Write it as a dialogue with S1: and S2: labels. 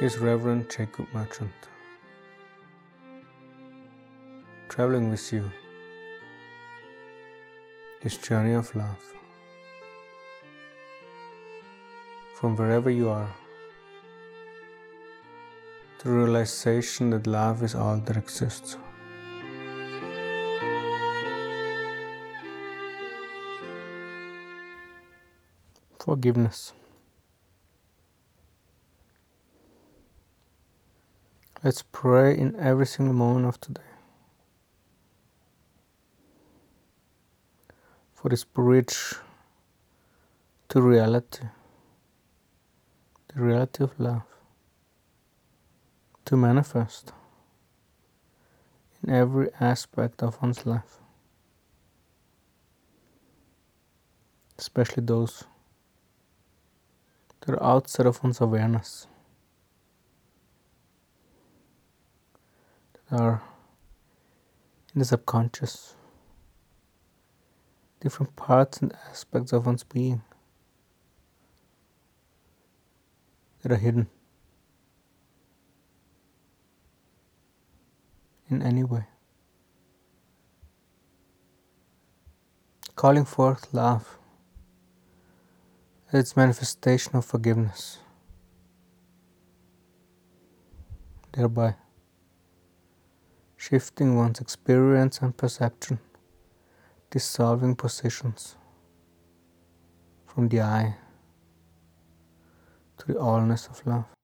S1: is Reverend Jacob Merchant. Traveling with you, this journey of love. From wherever you are, the realization that love is all that exists. Forgiveness. Let's pray in every single moment of today. For this bridge to reality, the reality of love, to manifest in every aspect of one's life, especially those that are outside of one's awareness. Are in the subconscious, different parts and aspects of one's being that are hidden in any way. Calling forth love its manifestation of forgiveness, thereby shifting one's experience and perception, dissolving positions from the I to the allness of love.